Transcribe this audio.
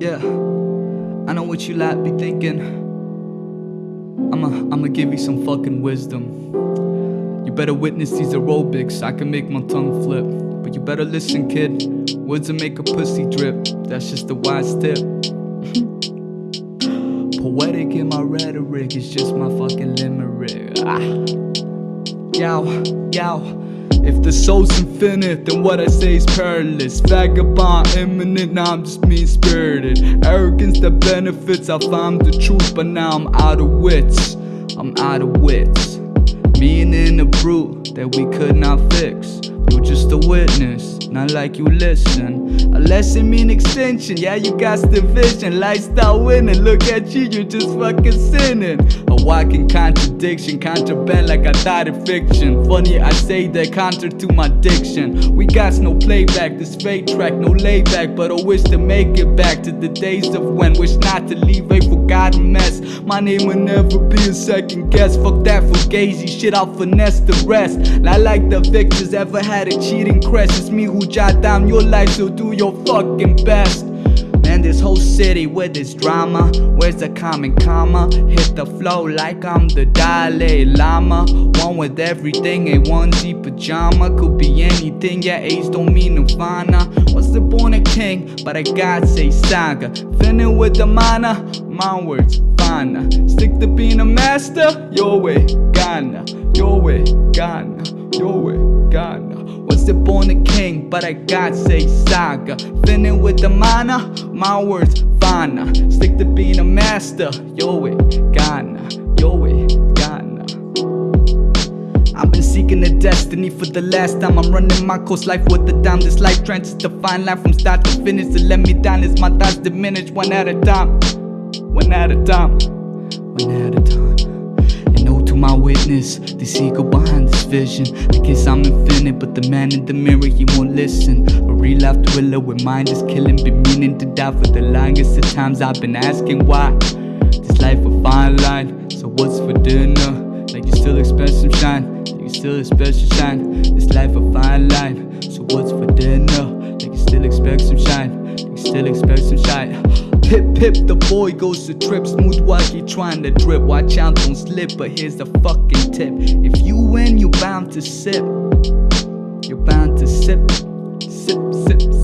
Yeah, I know what you like be thinking. I'ma, I'ma give you some fucking wisdom. You better witness these aerobics, I can make my tongue flip. But you better listen, kid. Words that make a pussy drip. That's just a wise tip. Poetic in my rhetoric, it's just my fucking limerick. Ah. Yow, yow. If the soul's infinite, then what I say is perilous. Vagabond, imminent, now I'm just mean spirited. Arrogance that benefits, I found the truth, but now I'm out of wits. I'm out of wits. Meaning in a brute that we could not fix. You're just a witness, not like you listen. A lesson mean extension, yeah, you got the vision. Lifestyle winning, look at you, you're just fucking sinning. A walking contradiction, contraband like I thought in fiction. Funny, I say that counter to my diction. We got no playback, this fake track, no layback. But I wish to make it back to the days of when. Wish not to leave a forgotten mess. My name will never be a second guess. Fuck that fugazi shit, I'll finesse the rest. Not like the victors ever had a cheating crest. It's me who jot down your life, so do your fucking best. Man, this whole city with its drama. Where's the common comma? Hit the flow like I'm the Dalai Lama. One with everything, a onesie pajama. Could be anything, yeah, age don't mean nirvana. Was the born a king, but I got say saga. Finning with the mana, my words, fana. Stick to being a master, your way, Ghana. Your way, Ghana. Your way, Ghana. Was it born a king, but I got say saga. Finning with the mana, my words, fana. Stick to being a master, your way, Ghana. Your way, Ghana. I've been seeking a destiny for the last time. I'm running my course, life with the dime. This life trenches to find life from start to finish. To let me down as my thoughts diminish one at a time. One at a time. One at a time. Witness, This ego behind this vision. I guess I'm infinite, but the man in the mirror, he won't listen. A real life thriller where mind is killing, been meaning to die for the longest of times. I've been asking why. This life a fine line, so what's for dinner? Like you still expect some shine, like you still expect some shine. This life a fine line, so what's for dinner? Like you still expect some shine, like you still expect some shine. Pip pip, the boy goes to trip. Smooth walkie trying to drip. Watch out, don't slip. But here's the fucking tip: if you win, you bound to sip. You're bound to sip, sip, sip, sip.